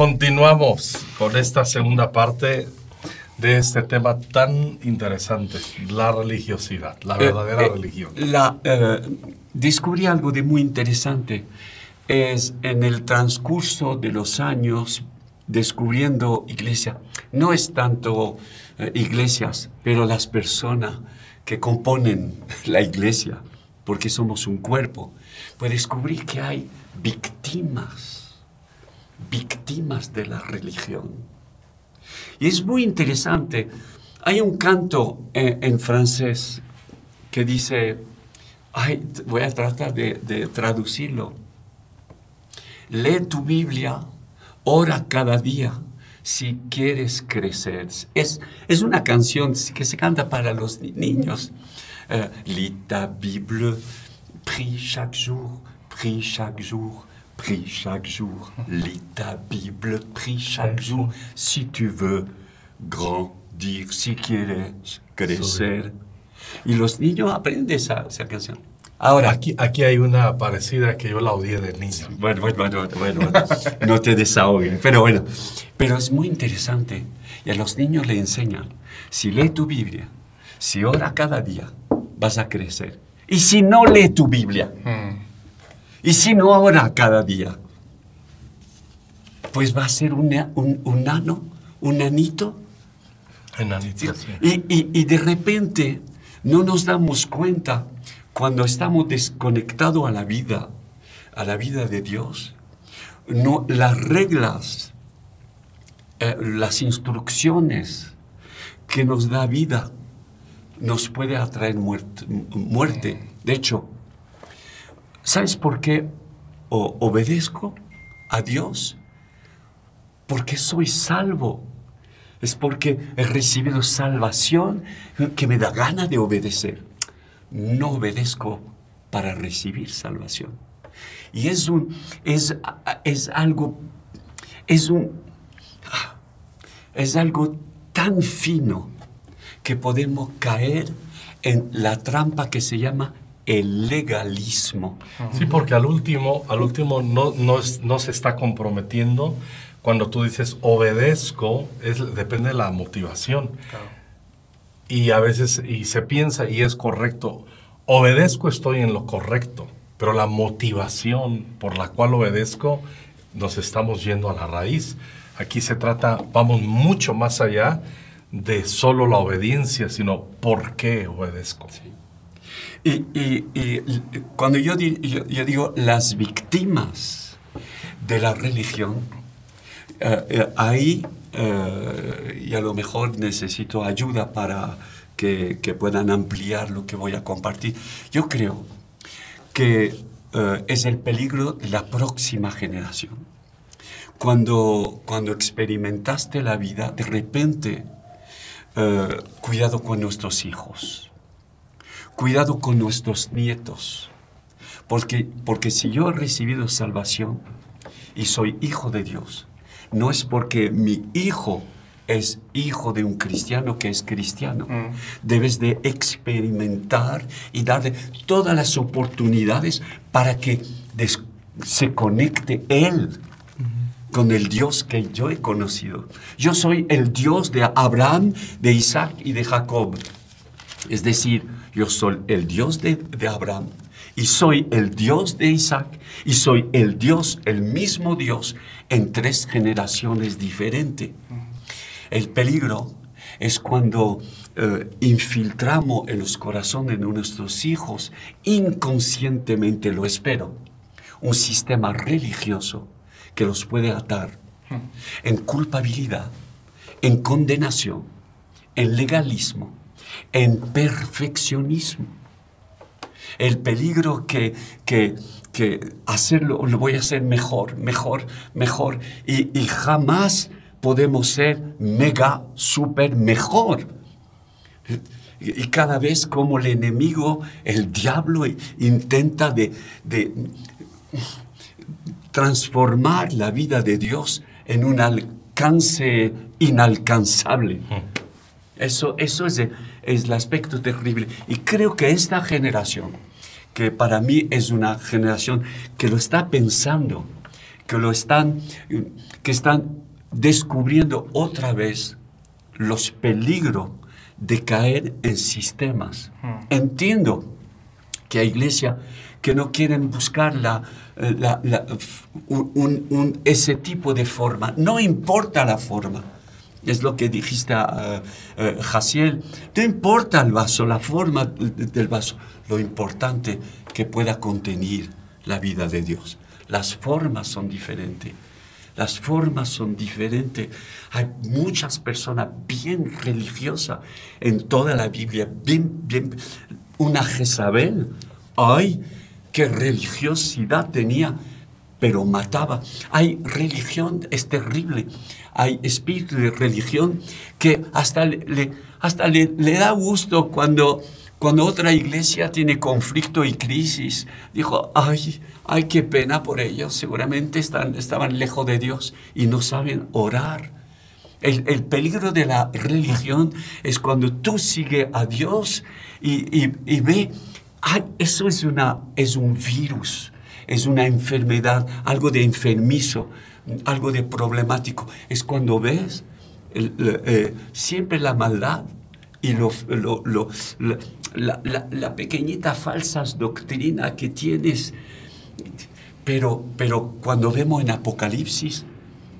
Continuamos con esta segunda parte de este tema tan interesante, la religiosidad, la verdadera Eh, eh, religión. La, eh, descubrí algo de muy interesante. Es en el transcurso de los años descubriendo iglesia. No es tanto eh, iglesias, pero las personas que componen la iglesia, porque somos un cuerpo. Pues descubrí que hay víctimas, víctimas de la religión. Y es muy interesante. Hay un canto en, francés que dice, ay, voy a tratar de, traducirlo. Lee tu Biblia, ora cada día si quieres crecer. Es, es una canción que se canta para los ni- niños. Ta Bible, prie chaque jour, prie chaque jour, prie chaque jour. Lis ta Bible, prie chaque jour si tu veux grandir, si quieres crecer. Y los niños aprenden esa, esa canción. Ahora, Aquí, aquí hay una parecida que yo la odié de niño. bueno, bueno, bueno, bueno, bueno, no te desahogues. Pero bueno, pero es muy interesante. Y a los niños le enseñan, si lee tu Biblia, si ora cada día, vas a crecer. Y si no lee tu Biblia, y si no ora cada día, pues va a ser un, un, un nano, un nanito. Enanito, sí. Y, y- y de repente no nos damos cuenta cuando estamos desconectados a la vida, a la vida de Dios. No, las reglas, eh, las instrucciones que nos da vida nos puede atraer muerte. muerte. De hecho, ¿sabes por qué obedezco a Dios? Porque soy salvo. Es porque he recibido salvación que me da gana de obedecer. No obedezco para recibir salvación. Y es un, es, es algo, es un, es algo tan fino que podemos caer en la trampa que se llama el legalismo. Sí, porque al último, al último no, no, es- no se está comprometiendo. Cuando tú dices obedezco, es, depende de la motivación. Y a veces, y se piensa, y es correcto, obedezco, estoy en lo correcto, pero la motivación por la cual obedezco, nos estamos yendo a la raíz. Aquí se trata, vamos mucho más allá de solo la obediencia, sino por qué obedezco. Y, cuando yo, di- yo- digo las víctimas de la religión, eh, eh, ahí, eh, y a lo mejor necesito ayuda para que, que puedan ampliar lo que voy a compartir, yo creo que es el peligro de la próxima generación. Cuando, cuando experimentaste la vida, de repente, cuidado con nuestros hijos cuidado con nuestros nietos, porque, porque si yo he recibido salvación y soy hijo de Dios, no es porque mi hijo es hijo de un cristiano que es cristiano. Debes de experimentar y darle todas las oportunidades para que des- se conecte él con el Dios que yo he conocido. Yo soy el Dios de Abraham, de Isaac y de Jacob. Es decir, yo soy el Dios de, de Abraham y soy el Dios de Isaac y soy el Dios, el mismo Dios en tres generaciones diferentes. El peligro es cuando eh, infiltramos en los corazones de nuestros hijos, inconscientemente lo espero, un sistema religioso que los puede atar en culpabilidad, en condenación, en legalismo, en perfeccionismo. El peligro que, que, que hacerlo, lo voy a hacer mejor, mejor, mejor, y, y jamás podemos ser mega, super mejor. Y y cada vez como el enemigo, el diablo, intenta de, de transformar la vida de Dios en un alcance inalcanzable. Eso, eso es, el, es el aspecto terrible. Y creo que esta generación, que para mí es una generación que lo está pensando, que lo están, que están descubriendo otra vez los peligros de caer en sistemas. Hmm. Entiendo que hay iglesias que no quieren buscar la, eh, la- un- un- ese tipo de forma. No importa la forma. Es lo que dijiste a eh, Jaciel. No importa el vaso, la forma de- del vaso. Lo importante que pueda contener la vida de Dios. Las formas son diferentes. Las formas son diferentes. Hay muchas personas bien religiosas en toda la Biblia, bien, bien. Una Jezabel, ay, qué religiosidad tenía, pero mataba. Hay religión, es terrible. Hay espíritu de religión que hasta le, hasta le da gusto cuando, cuando otra iglesia tiene conflicto y crisis. Dijo, ay, ay, qué pena por ellos. Seguramente están, estaban lejos de Dios y no saben orar. El, el peligro de la religión es cuando tú sigues a Dios y, y- y ve, ay, eso es, una, es un virus, es una enfermedad, algo de enfermizo, algo de problemático. Es cuando ves eh, siempre la maldad y lo, la, pequeñita falsas doctrina que tienes. Pero, pero cuando vemos en Apocalipsis,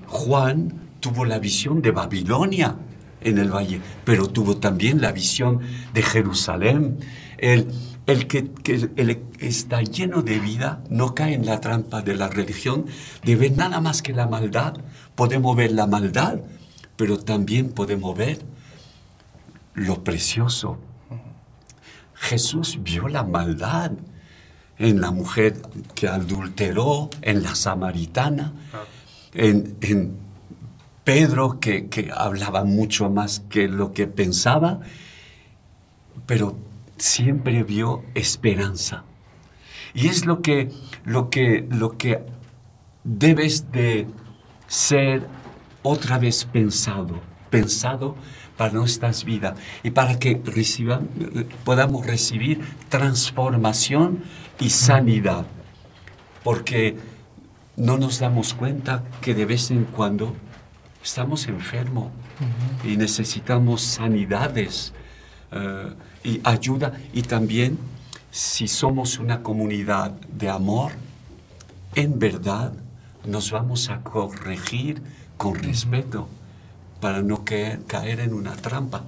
Juan tuvo la visión de Babilonia en el valle, pero tuvo también la visión de Jerusalén. El, el que, que el- está lleno de vida no cae en la trampa de la religión, de ver nada más que la maldad. Podemos ver la maldad, pero también podemos ver lo precioso. Jesús vio la maldad en la mujer que adulteró, en la samaritana, en, en Pedro que, que hablaba mucho más que lo que pensaba, pero siempre vio esperanza. Y es lo que, lo que, lo que debes de ser otra vez pensado, pensado para nuestras vidas y para que podamos recibir transformación y sanidad. Porque no nos damos cuenta que de vez en cuando estamos enfermos y necesitamos sanidades eh, y ayuda. Y también, si somos una comunidad de amor, en verdad nos vamos a corregir con respeto para no caer, caer en una trampa.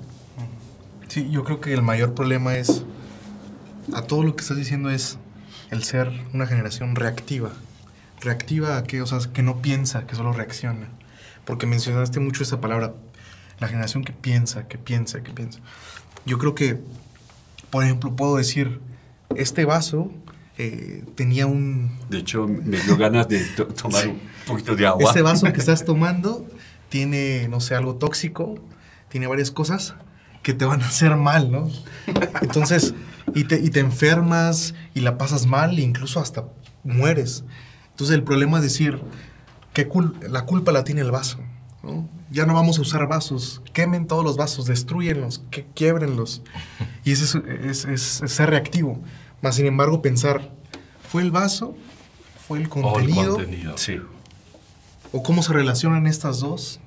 Sí, yo creo que el mayor problema es, a todo lo que estás diciendo es el ser una generación reactiva. Reactiva a que, o sea, que no piensa, que solo reacciona. Porque mencionaste mucho esa palabra, la generación que piensa, que piensa, que piensa. Yo creo que, por ejemplo, puedo decir, este vaso eh, tenía un... De hecho, me dio ganas de to- tomar un poquito de agua. Este vaso que estás tomando tiene, no sé, algo tóxico, tiene varias cosas que te van a hacer mal, ¿no? Entonces, y te, y te enfermas y la pasas mal, e incluso hasta mueres. Entonces, el problema es decir que la culpa la tiene el vaso, ¿no? Ya no vamos a usar vasos, quemen todos los vasos, destruyenlos, que quiebrenlos. Y ese es, es- es- es ser reactivo. Más sin embargo, pensar, ¿fue el vaso? ¿Fue el O el contenido? contenido. Sí. o cómo se relacionan estas dos.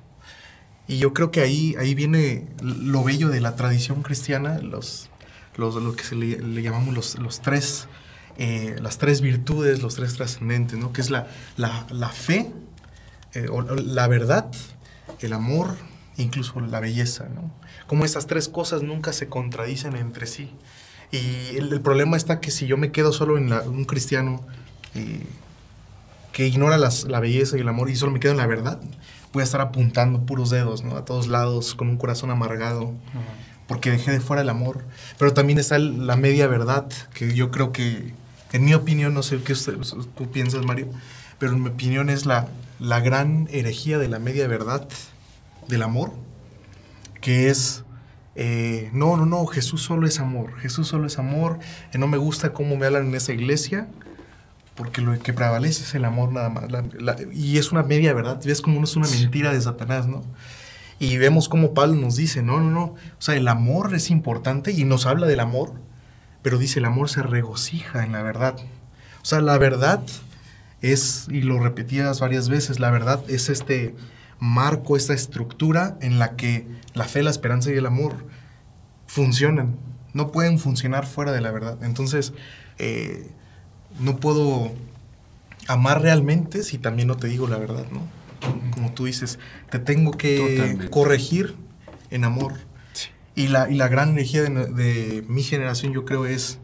Y yo creo que ahí, ahí viene lo bello de la tradición cristiana, los, los, lo que se le, le llamamos los, los tres, eh, las tres virtudes, los tres trascendentes, ¿no? Que es la, la, la fe, eh, o- o la verdad, el amor e incluso la belleza, ¿no? Como esas tres cosas nunca se contradicen entre sí. Y el, el problema está que si yo me quedo solo en la- un cristiano eh, que ignora las- la belleza y el amor y solo me quedo en la verdad, voy a estar apuntando puros dedos, ¿no? A todos lados, con un corazón amargado, porque dejé de fuera el amor. Pero también está el- la media verdad, que yo creo que, en mi opinión, no sé qué usted- tú piensas, Mario, pero en mi opinión es la, la gran herejía de la media verdad del amor, que es, eh, no, no, no, Jesús solo es amor, Jesús solo es amor, y no me gusta cómo me hablan en esa iglesia, porque lo que prevalece es el amor nada más. la- la- y es una media verdad, ves como es una mentira de Satanás, ¿no? Y vemos como Pablo nos dice, no, no, no, o sea, el amor es importante y nos habla del amor, pero dice, el amor se regocija en la verdad. O sea, la verdad es, y lo repetías varias veces, la verdad es este marco, esta estructura en la que la fe, la esperanza y el amor funcionan. No pueden funcionar fuera de la verdad. Entonces, eh, no puedo amar realmente si también no te digo la verdad, ¿no? Como tú dices, te tengo que corregir en amor. Y, la, y la gran energía de, mi generación, yo creo, es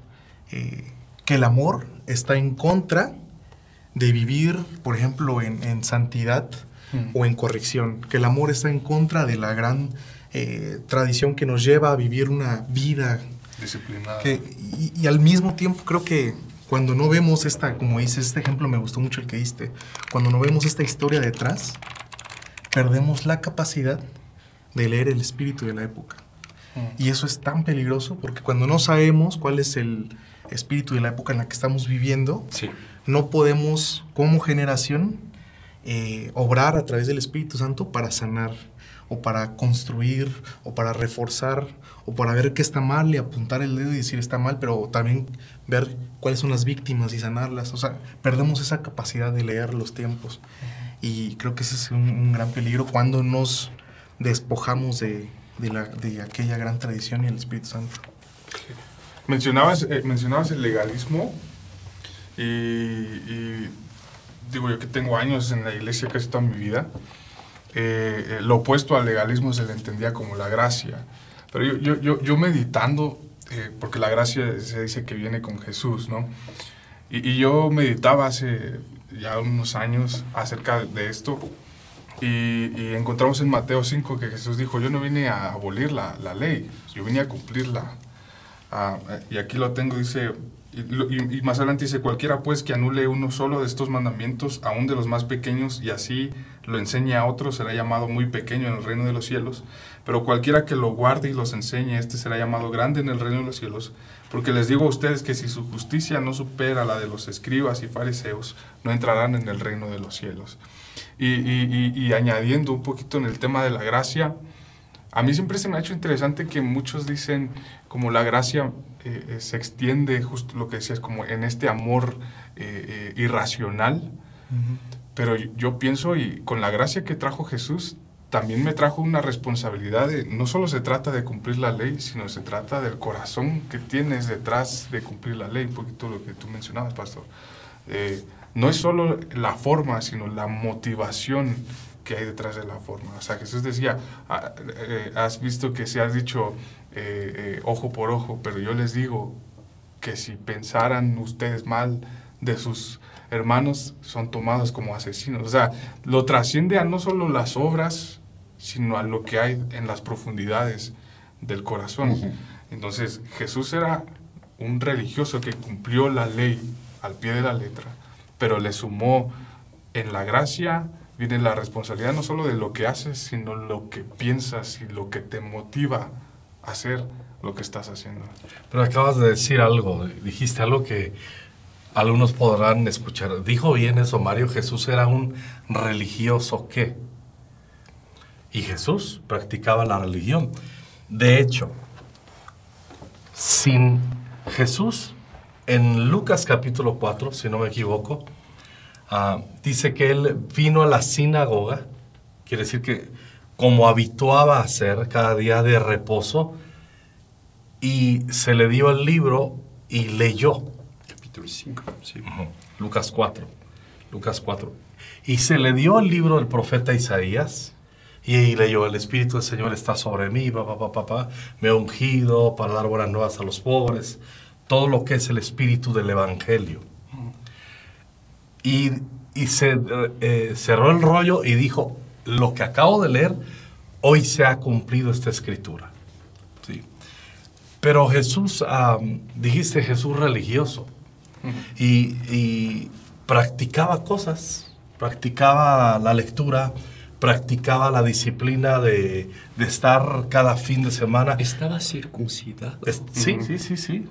eh, que el amor está en contra de vivir, por ejemplo, en, santidad o en corrección. Que el amor está en contra de la gran eh, tradición que nos lleva a vivir una vida disciplinada. y, al mismo tiempo creo que cuando no vemos esta, como dices, este ejemplo me gustó mucho el que diste, cuando no vemos esta historia detrás, perdemos la capacidad de leer el espíritu de la época. Mm. Y eso es tan peligroso porque cuando no sabemos cuál es el espíritu de la época en la que estamos viviendo, no podemos como generación eh, obrar a través del Espíritu Santo para sanar o para construir o para reforzar o para ver qué está mal y apuntar el dedo y decir está mal, pero también ver cuáles son las víctimas y sanarlas. O sea, perdemos esa capacidad de leer los tiempos. Y creo que ese es un, gran peligro cuando nos despojamos de, la, de, aquella gran tradición y el Espíritu Santo. Mencionabas, eh, mencionabas el legalismo y, digo yo que tengo años en la iglesia casi toda mi vida. Eh, eh, lo opuesto al legalismo se le entendía como la gracia. Pero yo, yo, yo, yo meditando, eh, porque la gracia se dice que viene con Jesús, ¿no? Y, y, yo meditaba hace ya unos años acerca de esto y, y, encontramos en Mateo 5 que Jesús dijo, yo no vine a abolir la, la ley, yo vine a cumplirla. Ah, y aquí lo tengo, dice, y, más adelante dice, cualquiera pues que anule uno solo de estos mandamientos, aún de los más pequeños, y así lo enseñe a otro, será llamado muy pequeño en el reino de los cielos. Pero cualquiera que lo guarde y los enseñe, este será llamado grande en el reino de los cielos. Porque les digo a ustedes que si su justicia no supera la de los escribas y fariseos, no entrarán en el reino de los cielos. Y, y añadiendo un poquito en el tema de la gracia, a mí siempre se me ha hecho interesante que muchos dicen como la gracia eh, eh, se extiende, justo lo que decías, como en este amor eh, irracional. Pero yo pienso, y con la gracia que trajo Jesús, también me trajo una responsabilidad de, no solo se trata de cumplir la ley, sino se trata del corazón que tienes detrás de cumplir la ley, un poquito lo que tú mencionabas, pastor. no es solo la forma, sino la motivación que hay detrás de la forma. O sea, Jesús decía, ah, has visto que se has dicho, eh, eh, ojo por ojo, pero yo les digo que si pensaran ustedes mal de sus hermanos, son tomados como asesinos. O sea, lo trasciende a no solo las obras, sino a lo que hay en las profundidades del corazón. Entonces, Jesús era un religioso que cumplió la ley al pie de la letra, pero le sumó en la gracia, viene la responsabilidad no solo de lo que haces, sino lo que piensas y lo que te motiva hacer lo que estás haciendo. Pero acabas de decir algo, dijiste algo que algunos podrán escuchar. Dijo bien eso Mario, Jesús era un religioso qué. Y Jesús practicaba la religión. De hecho, sin Jesús, en Lucas capítulo 4, si no me equivoco, ah, dice que él vino a la sinagoga, quiere decir que como habituaba a hacer cada día de reposo, y se le dio el libro y leyó. Capítulo 5, sí. Lucas 4. Lucas 4. Y se le dio el libro del profeta Isaías y leyó, el Espíritu del Señor está sobre mí, papá, papá, papá, me he ungido para dar buenas nuevas a los pobres, todo lo que es el Espíritu del Evangelio. Y, y se eh, cerró el rollo y dijo, lo que acabo de leer, hoy se ha cumplido esta escritura. ¿Sí? Pero Jesús, dijiste Jesús religioso, y, practicaba cosas, practicaba la lectura, practicaba la disciplina de, estar cada fin de semana. Estaba circuncidado. sí, sí, sí, sí.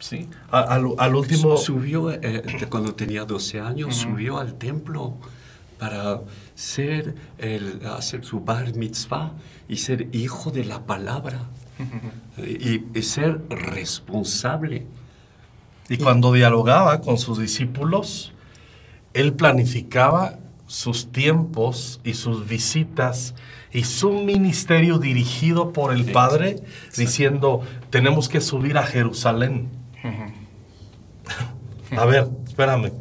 Sí. Al, último... Subió, eh, cuando tenía 12 años, subió al templo para ser el, hacer su bar mitzvah y ser hijo de la palabra y, ser responsable. Y cuando dialogaba con sus discípulos, él planificaba sus tiempos y sus visitas y su ministerio dirigido por el Padre, diciendo, tenemos que subir a Jerusalén. a ver, espérame,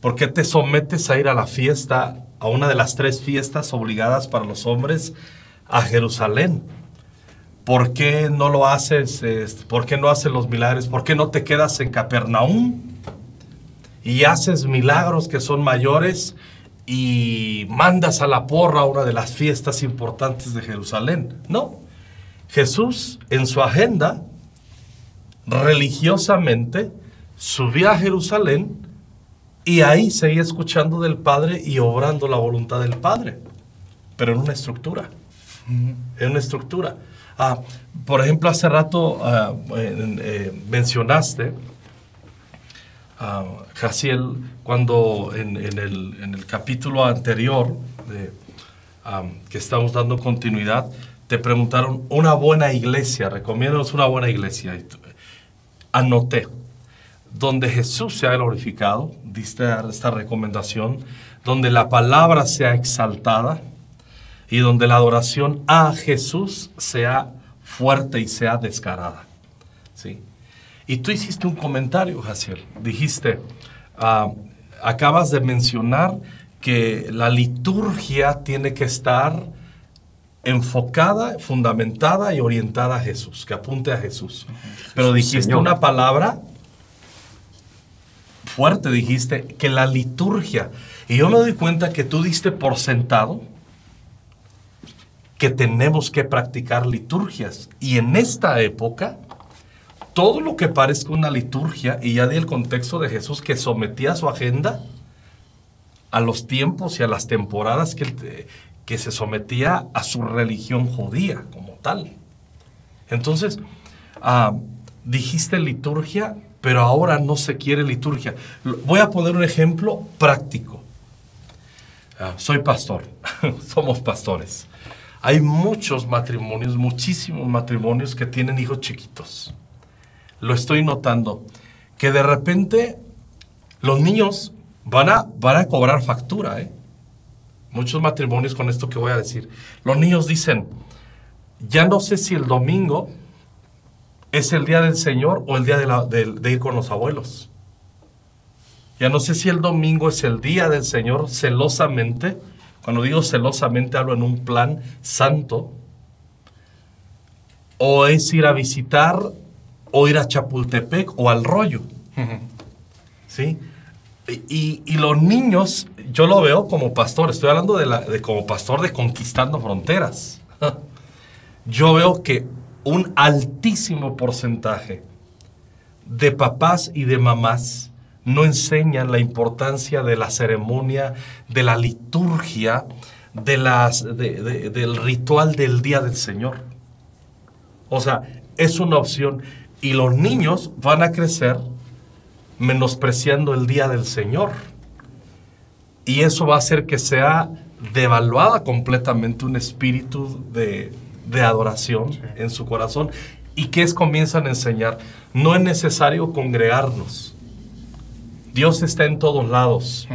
¿por qué te sometes a ir a la fiesta, a una de las tres fiestas obligadas para los hombres, a Jerusalén? ¿Por qué no lo haces? Este, ¿Por qué no haces los milagros? ¿Por qué no te quedas en Capernaum? Y haces milagros que son mayores y mandas a la porra una de las fiestas importantes de Jerusalén. No. Jesús en su agenda religiosamente subía a Jerusalén y ahí seguía escuchando del Padre y obrando la voluntad del Padre, pero en una estructura. En una estructura. Ah, por ejemplo, hace rato ah, eh, mencionaste, ah, Jaciel, cuando en, el, capítulo anterior que estamos dando continuidad, te preguntaron una buena iglesia, recomiéndanos una buena iglesia. Anoté, donde Jesús se ha glorificado, diste esta recomendación, donde la palabra sea exaltada y donde la adoración a Jesús sea fuerte y sea descarada. ¿sí? Y tú hiciste un comentario, Jaciel. Dijiste, ah, acabas de mencionar que la liturgia tiene que estar enfocada, fundamentada y orientada a Jesús, que apunte a Jesús. Pero dijiste una palabra fuerte, dijiste que la liturgia, y yo me doy cuenta que tú diste por sentado que tenemos que practicar liturgias. Y en esta época, todo lo que parezca una liturgia, y ya di el contexto de Jesús que sometía su agenda a los tiempos y a las temporadas que, que se sometía a su religión judía como tal. Entonces, ah, dijiste liturgia, pero ahora no se quiere liturgia. Voy a poner un ejemplo práctico. Ah, soy pastor, somos pastores. Hay muchos matrimonios, muchísimos matrimonios que tienen hijos chiquitos. Lo estoy notando. Que de repente los niños van a, van a cobrar factura. ¿eh? Muchos matrimonios con esto que voy a decir. Los niños dicen, ya no sé si el domingo es el día del Señor o el día de, ir con los abuelos. Ya no sé si el domingo es el día del Señor celosamente. Cuando digo celosamente hablo en un plan santo. O es ir a visitar o ir a Chapultepec o al rollo. ¿Sí? Y, los niños, yo lo veo como pastor, estoy hablando de, la, de como pastor de conquistando fronteras. yo veo que un altísimo porcentaje de papás y de mamás no enseñan la importancia de la ceremonia, de la liturgia, de las, del ritual del Día del Señor. O sea, es una opción. Y los niños van a crecer menospreciando el Día del Señor. Y eso va a hacer que sea devaluada completamente un espíritu de, de adoración en su corazón. ¿Y qué es comienzan a enseñar? No es necesario congregarnos. Dios está en todos lados.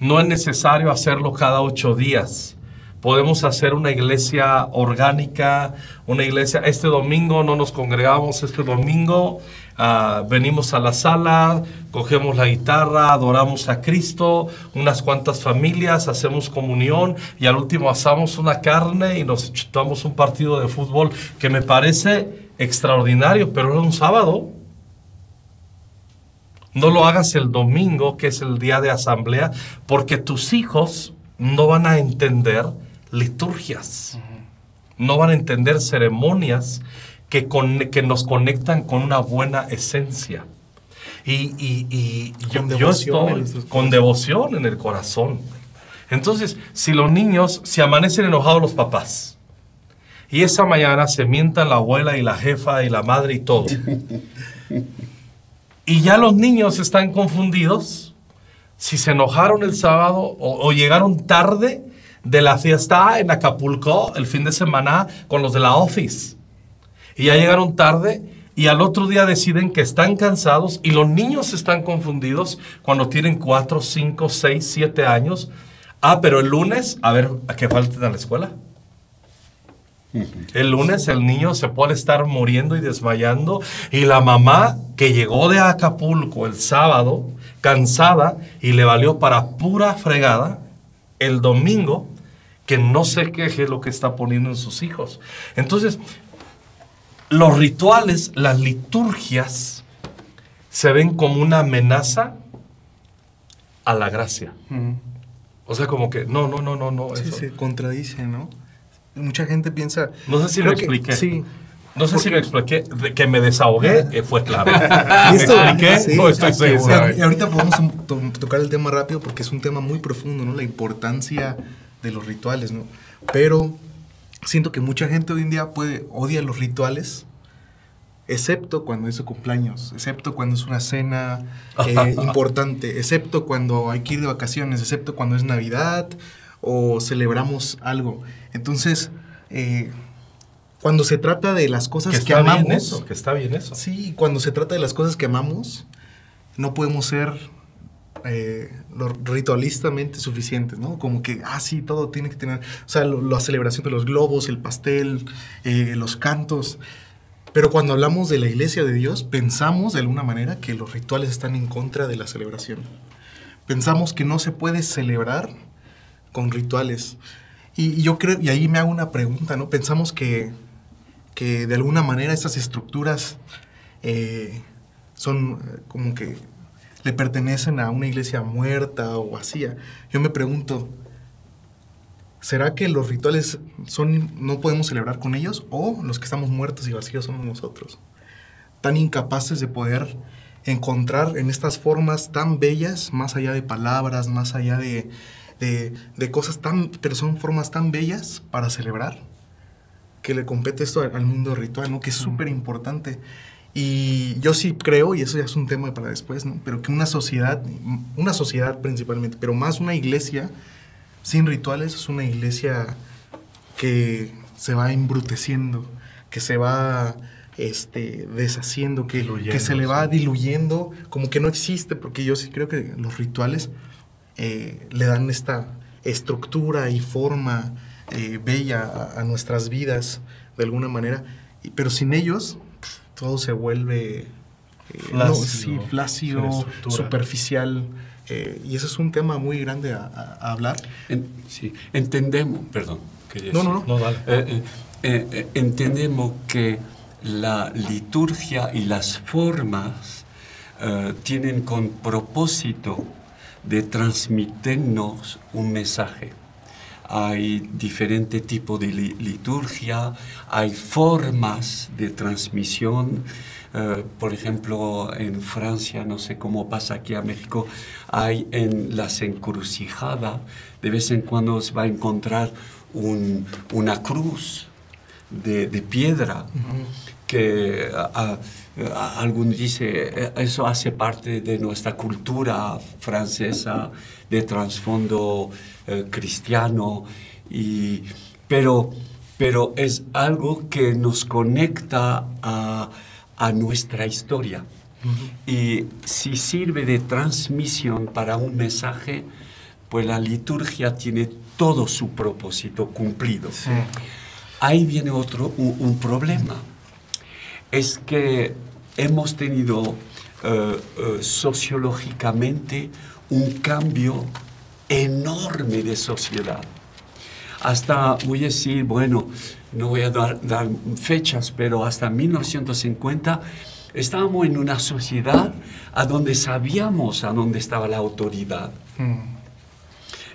No es necesario hacerlo cada ocho días. Podemos hacer una iglesia orgánica, una iglesia, este domingo no nos congregamos, este domingo Ah, venimos a la sala, cogemos la guitarra, adoramos a Cristo, unas cuantas familias, hacemos comunión y al último asamos una carne y nos chutamos un partido de fútbol que me parece extraordinario, pero es un sábado. No lo hagas el domingo, que es el día de asamblea, porque tus hijos no van a entender liturgias, no van a entender ceremonias que, que nos conectan con una buena esencia. Y, y, yo, estoy con devoción en el corazón. Entonces, si los niños se amanecen enojados los papás, y esa mañana se mientan la abuela y la jefa y la madre y todo, y ya los niños están confundidos, si se enojaron el sábado o, o llegaron tarde de la fiesta en Acapulco el fin de semana con los de la office y ya llegaron tarde y al otro día deciden que están cansados y los niños están confundidos cuando tienen 4, 5, 6, 7 años. Ah, pero el lunes, a ver, ¿a qué falten a la escuela? El lunes el niño se puede estar muriendo y desmayando y la mamá que llegó de Acapulco el sábado, cansada y le valió para pura fregada, el domingo que no se queje lo que está poniendo en sus hijos. Entonces, los rituales, las liturgias, se ven como una amenaza a la gracia. O sea, como que, no, no, no, no, no. Sí, eso. se contradice, ¿no? Mucha gente piensa... No sé si que- expliqué. sí. No sé si me expliqué, que me desahogué, eh, fue claro. Y ¿Me expliqué? sí. no estoy sea, seguro. y ahorita podemos to- tocar el tema rápido porque es un tema muy profundo, ¿no? La importancia de los rituales, ¿no? Pero siento que mucha gente hoy en día puede odia los rituales, excepto cuando es su cumpleaños, excepto cuando es una cena eh, importante, excepto cuando hay que ir de vacaciones, excepto cuando es Navidad o celebramos algo. Entonces, eh, cuando se trata de las cosas que que, está amamos, bien eso, que está bien eso. Sí, cuando se trata de las cosas que amamos, no podemos ser eh, lo- ritualistamente suficientes, ¿no? Como que, ah, sí, todo tiene que tener, o sea, la celebración de los globos, el pastel, eh, los cantos. Pero cuando hablamos de la iglesia de Dios, pensamos de alguna manera que los rituales están en contra de la celebración. Pensamos que no se puede celebrar con rituales. Y, y yo creo, y ahí me hago una pregunta, ¿no? Pensamos que, que de alguna manera estas estructuras eh, son eh, como que le pertenecen a una iglesia muerta o vacía. Yo me pregunto, ¿será que los rituales son no podemos celebrar con ellos o los que estamos muertos y vacíos somos nosotros? Tan incapaces de poder encontrar en estas formas tan bellas, más allá de palabras, más allá de, de, de cosas tan, pero son formas tan bellas para celebrar, que le compete esto al, al mundo ritual, ¿no? Que es súper importante. Y yo sí creo, y eso ya es un tema para después, ¿no? Pero que una sociedad, una sociedad principalmente, pero más una iglesia sin rituales es una iglesia que se va embruteciendo, que se va este, deshaciendo, que, que se le va Diluyendo, como que no existe, porque yo sí creo que los rituales eh, le dan esta estructura y forma eh, bella a, a nuestras vidas de alguna manera, pero sin ellos todo se vuelve eh, no, Flácido, sí, superficial, eh, y eso es un tema muy grande a, hablar. En- sí, entendemos, perdón. quería No, no, decir. No, dale. Eh, eh, eh, eh, entendemos que la liturgia y las formas eh, tienen con propósito de transmitirnos un mensaje. Hay diferente tipo de li- liturgia, hay formas de transmisión. Eh, por ejemplo, en Francia, no sé cómo pasa aquí a México, hay en las encrucijadas, de vez en cuando se va a encontrar un- una cruz de, de piedra que dice "Eh, eso hace parte de nuestra cultura francesa de trasfondo eh, cristiano y pero pero es algo que nos conecta a, a nuestra historia. Y si sirve de transmisión para un mensaje pues la liturgia tiene todo su propósito cumplido. Ahí viene otro un, un problema. Es que hemos tenido eh, eh, sociológicamente un cambio enorme de sociedad. Hasta, voy a decir, bueno, no voy a dar, dar fechas, pero hasta 1950 estábamos en una sociedad a donde sabíamos a dónde estaba la autoridad.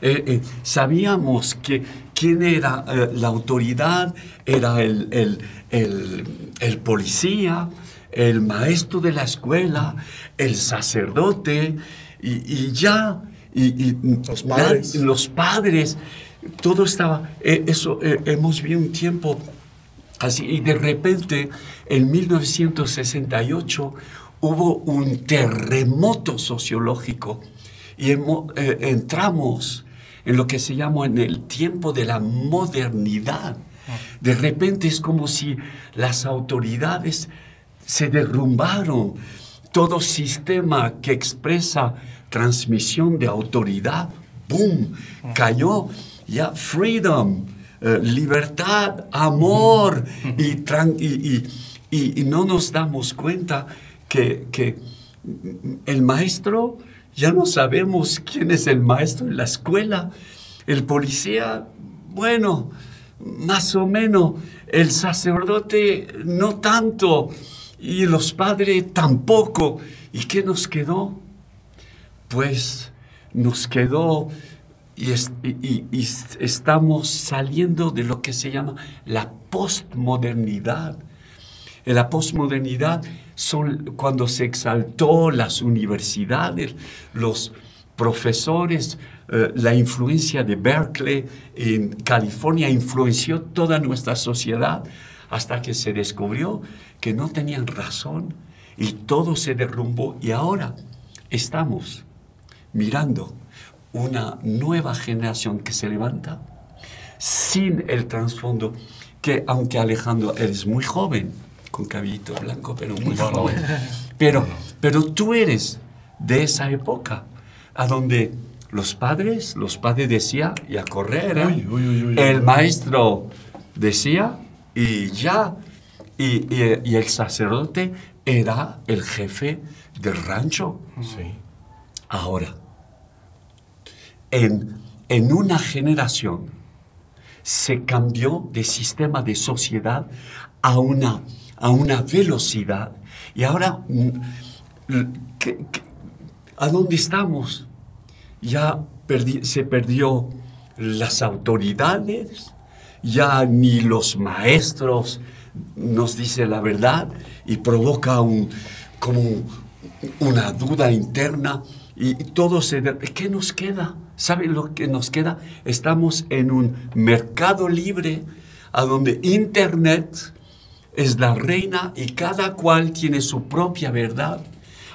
Eh, eh, sabíamos que quién era eh, la autoridad, era el, el- el- el policía, el maestro de la escuela, el sacerdote, y, y ya, y, y Los padres. los padres, todo estaba, eh, eso, eh, hemos vivido un tiempo así, y de repente, en 1968, hubo un terremoto sociológico y hemo- eh, entramos en lo que se llama en el tiempo de la modernidad. De repente es como si las autoridades se derrumbaron. Todo sistema que expresa transmisión de autoridad, ¡boom!, cayó. Ya, freedom, eh, libertad, amor, y, y- y- y no nos damos cuenta que, que el maestro, ya no sabemos quién es el maestro en la escuela. El policía, bueno, más o menos. El sacerdote, no tanto. Y los padres tampoco. ¿Y qué nos quedó? Pues nos quedó y, es- y- estamos saliendo de lo que se llama la postmodernidad. En la posmodernidad son cuando se exaltó las universidades, los profesores, eh, la influencia de Berkeley en California influenció toda nuestra sociedad hasta que se descubrió que no tenían razón y todo se derrumbó. Y ahora estamos mirando una nueva generación que se levanta sin el trasfondo que aunque Alejandro eres muy joven, con cabellito blanco, pero muy joven, pero, pero tú eres de esa época a donde los padres, los padres decían y a correr, ¿eh? Uy, uy, uy, uy, el maestro decía y ya, y, y- y el sacerdote era el jefe del rancho. Sí. Ahora, en, en una generación se cambió de sistema de sociedad a una, a una velocidad. Y ahora, mm, ¿qué- qué- ¿a dónde estamos? Ya perdi- se perdió las autoridades, ya ni los maestros nos dicen la verdad y provoca un, como un- una duda interna y, todo se... ¿Qué nos queda? ¿Saben lo que nos queda? Estamos en un mercado libre a donde Internet es la reina y cada cual tiene su propia verdad.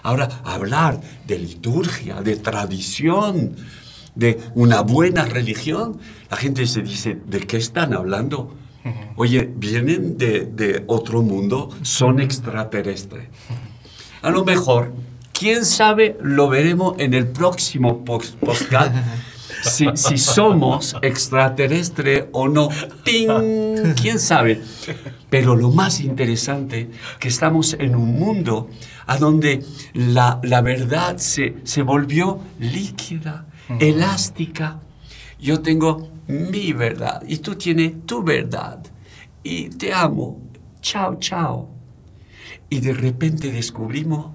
Ahora, hablar de liturgia, de tradición, de una buena religión, la gente se dice, ¿de qué están hablando? Oye, vienen de, de otro mundo, son extraterrestres. A lo mejor, quién sabe, lo veremos en el próximo post- podcast. Si, si somos extraterrestres o no. ¡Ting! ¿Quién sabe? Pero lo más interesante, que estamos en un mundo a donde la, la verdad se, se volvió líquida, elástica. Yo tengo mi verdad y tú tienes tu verdad. Y te amo. Chao, chao. Y de repente descubrimos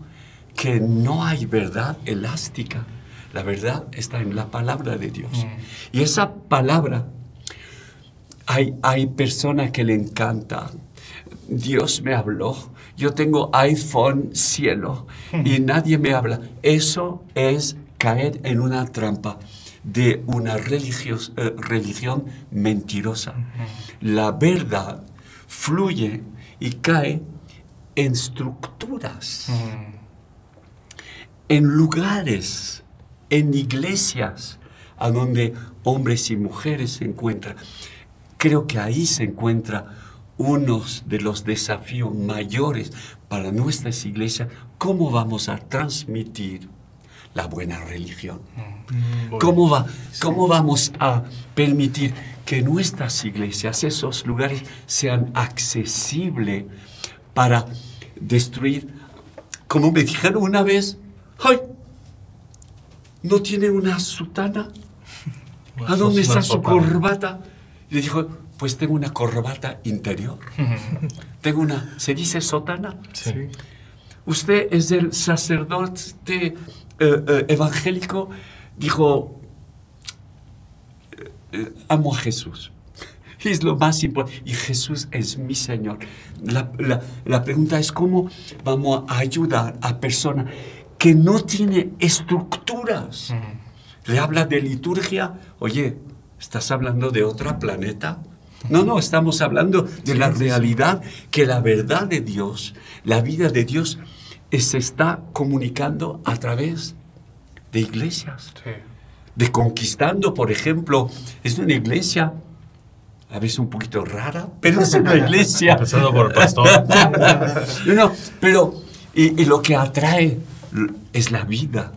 que no hay verdad elástica. La verdad está en la palabra de Dios. Y esa palabra, hay, hay personas que le encanta. Dios me habló. Yo tengo iPhone cielo y nadie me habla. Eso es caer en una trampa de una eh, religión mentirosa. La verdad fluye y cae en estructuras, en lugares, en iglesias, a donde hombres y mujeres se encuentran. Creo que ahí se encuentra uno de los desafíos mayores para nuestras iglesias, cómo vamos a transmitir la buena religión. ¿Cómo, va, ¿Cómo vamos a permitir que nuestras iglesias, esos lugares, sean accesibles para destruir? Como me dijeron una vez, ¡ay! ¿No tiene una sutana? ¿A dónde está su corbata? Y le dijo, pues tengo una corbata interior. tengo una, ¿se dice sotana? Sí. Usted es el sacerdote eh, eh, evangélico, dijo, eh, eh, amo a Jesús. Es lo más importante. Y Jesús es mi Señor. La, la- la pregunta es cómo vamos a ayudar a personas que no tienen estructuras. Le habla de liturgia. Oye, ¿estás hablando de otro planeta? No, no, estamos hablando de la realidad que la verdad de Dios, la vida de Dios, se está comunicando a través de iglesias Sí. de conquistando, por ejemplo, es una iglesia a veces un poquito rara, pero es una iglesia. Empezando por el pastor. no, pero, y, y lo que atrae es la vida,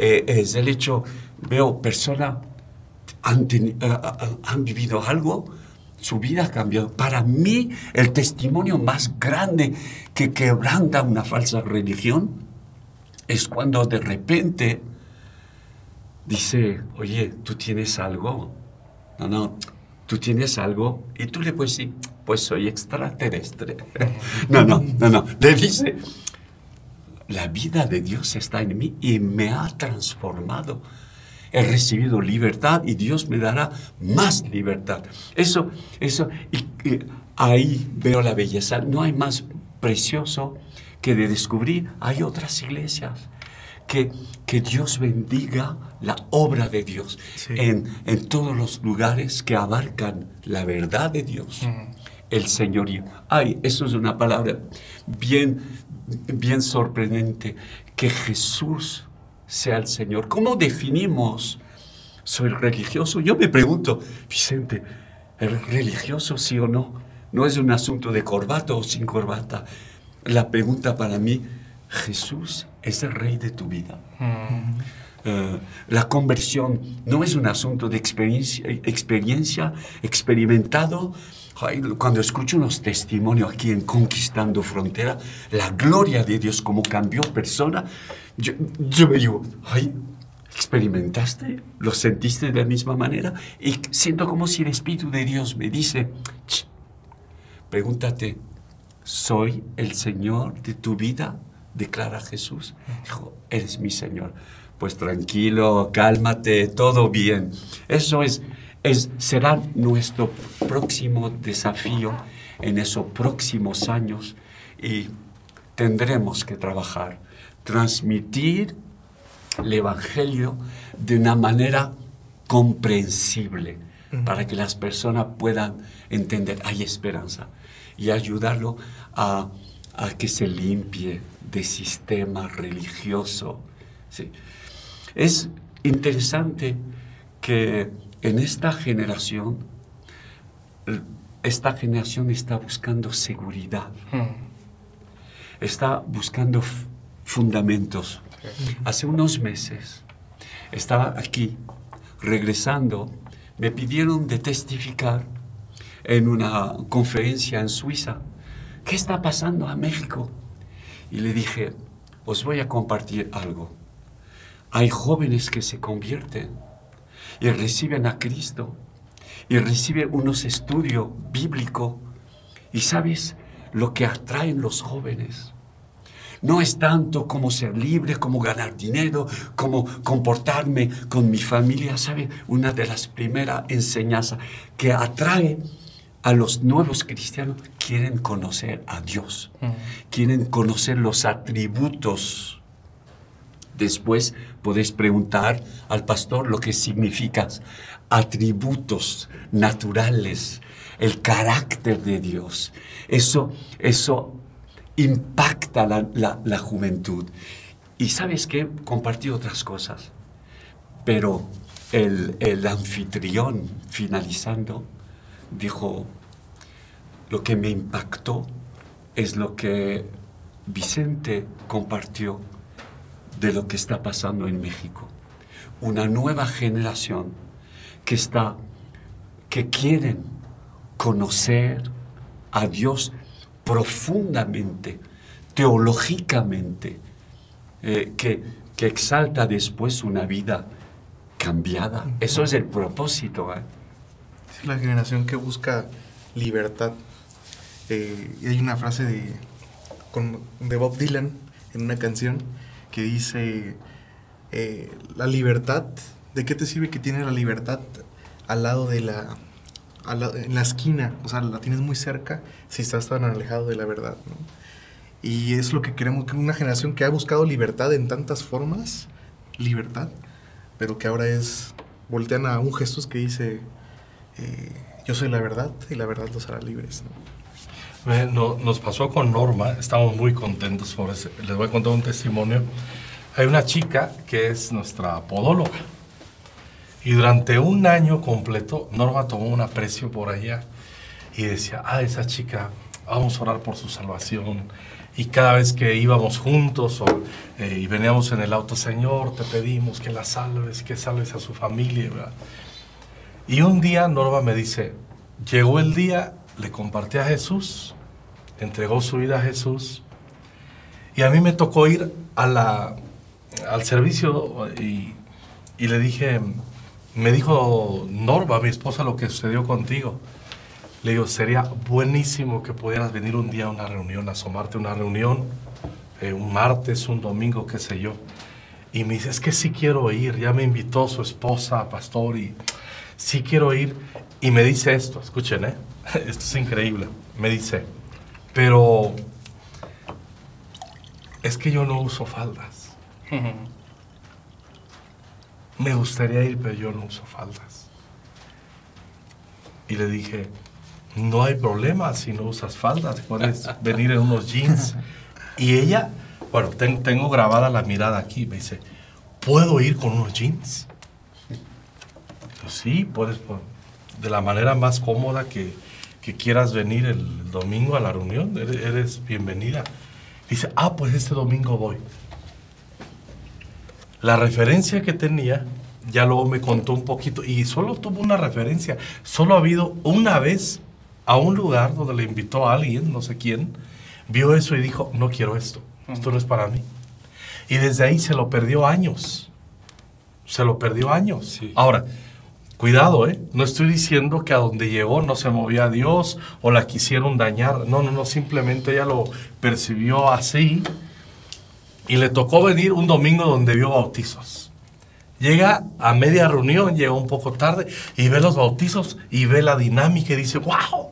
eh, es el hecho, veo personas han, ah, han vivido algo, su vida ha cambiado. Para mí, el testimonio más grande que quebranta una falsa religión es cuando de repente dice, oye, tú tienes algo. No, no, tú tienes algo. Y tú le puedes decir, pues soy extraterrestre. No, no, no, no. Le dice, la vida de Dios está en mí y me ha transformado. He recibido libertad y Dios me dará más libertad. Eso, eso, y, y ahí veo la belleza. No hay más precioso que de descubrir, hay otras iglesias. Que, que Dios bendiga la obra de Dios Sí. en, en todos los lugares que abarcan la verdad de Dios, el señorío. Ay, eso es una palabra bien, bien sorprendente, que Jesús sea el Señor. ¿Cómo definimos soy religioso? Yo me pregunto, Vicente, ¿el religioso sí o no? No es un asunto de corbata o sin corbata. La pregunta para mí, ¿Jesús es el rey de tu vida? Eh, la conversión no es un asunto de experiencia, experiencia experimentado. Ay, Cuando escucho los testimonios aquí en Conquistando Frontera, la gloria de Dios, como cambió persona, yo, yo me digo, ay, ¿experimentaste? ¿Lo sentiste de la misma manera? Y siento como si el Espíritu de Dios me dice, "Ch, pregúntate, ¿soy el Señor de tu vida? Declara Jesús. Dijo, eres mi Señor. Pues tranquilo, cálmate, todo bien. Eso es, es, será nuestro próximo desafío en esos próximos años y tendremos que trabajar, transmitir el Evangelio de una manera comprensible para que las personas puedan entender, hay esperanza, y ayudarlo a, a que se limpie de sistema religioso. Sí. Es interesante que en esta generación, esta generación está buscando seguridad, está buscando fundamentos. Hace unos meses estaba aquí, regresando, me pidieron de testificar en una conferencia en Suiza. ¿Qué está pasando a México? Y le dije, os voy a compartir algo. Hay jóvenes que se convierten y reciben a Cristo y reciben unos estudios bíblicos. Y sabes lo que atraen los jóvenes. No es tanto como ser libre, como ganar dinero, como comportarme con mi familia. ¿Sabe? Una de las primeras enseñanzas que atrae a los nuevos cristianos, quieren conocer a Dios, quieren conocer los atributos. Después podéis preguntar al pastor lo que significa atributos naturales, el carácter de Dios. Eso, eso impacta la, la- la juventud. Y sabes qué? Compartí otras cosas. Pero el, el anfitrión, finalizando, dijo, lo que me impactó es lo que Vicente compartió de lo que está pasando en México. Una nueva generación que está, que quieren conocer a Dios profundamente, teológicamente, eh, que, que exalta después una vida cambiada. Eso es el propósito. ¿eh? La generación que busca libertad. Eh, y hay una frase de, de Bob Dylan en una canción que dice, eh, la libertad, ¿de qué te sirve que tienes la libertad al lado de la, en la esquina? O sea, la tienes muy cerca si estás tan alejado de la verdad. Y es lo que queremos, que una generación que ha buscado libertad en tantas formas, libertad, pero que ahora es, voltean a un Jesús que dice, eh, yo soy la verdad y la verdad los hará libres. ¿no? No- nos pasó con Norma, estamos muy contentos por ese. Les voy a contar un testimonio. Hay una chica que es nuestra podóloga. Y durante un año completo, Norma tomó un aprecio por allá y decía, ah, esa chica, vamos a orar por su salvación. Y cada vez que íbamos juntos o, eh, y veníamos en el auto, Señor, te pedimos que la salves, que salves a su familia. ¿verdad? Y un día Norma me dice, llegó el día, le compartí a Jesús, entregó su vida a Jesús. Y a mí me tocó ir a la, al servicio y, y le dije, me dijo Norma, mi esposa, lo que sucedió contigo. Le digo, sería buenísimo que pudieras venir un día a una reunión, asomarte a una reunión, eh, un martes, un domingo, qué sé yo. Y me dice, es que sí quiero ir, ya me invitó su esposa, pastor, y sí quiero ir. Y me dice esto, escuchen, ¿eh? esto es increíble. Me dice, pero es que yo no uso faldas. Me gustaría ir, pero yo no uso faldas. Y le dije, no hay problema si no usas faldas, puedes venir en unos jeans. Y ella, bueno, ten- tengo grabada la mirada aquí, me dice, ¿puedo ir con unos jeans? Sí, puedes, por- de la manera más cómoda que, que quieras venir el domingo a la reunión, eres, eres bienvenida. Dice, ah, pues este domingo voy. La referencia que tenía, ya luego me contó un poquito, y solo tuvo una referencia. Solo ha habido una vez a un lugar donde le invitó a alguien, no sé quién, vio eso y dijo, no quiero esto, esto no es para mí. Y desde ahí se lo perdió años. Se lo perdió años. Sí. Ahora, cuidado, ¿eh? No estoy diciendo que a donde llegó no se movía a Dios o la quisieron dañar. No, no, no, simplemente ella lo percibió así y le tocó venir un domingo donde vio bautizos. Llega a media reunión, llega un poco tarde y ve los bautizos y ve la dinámica y dice, wow,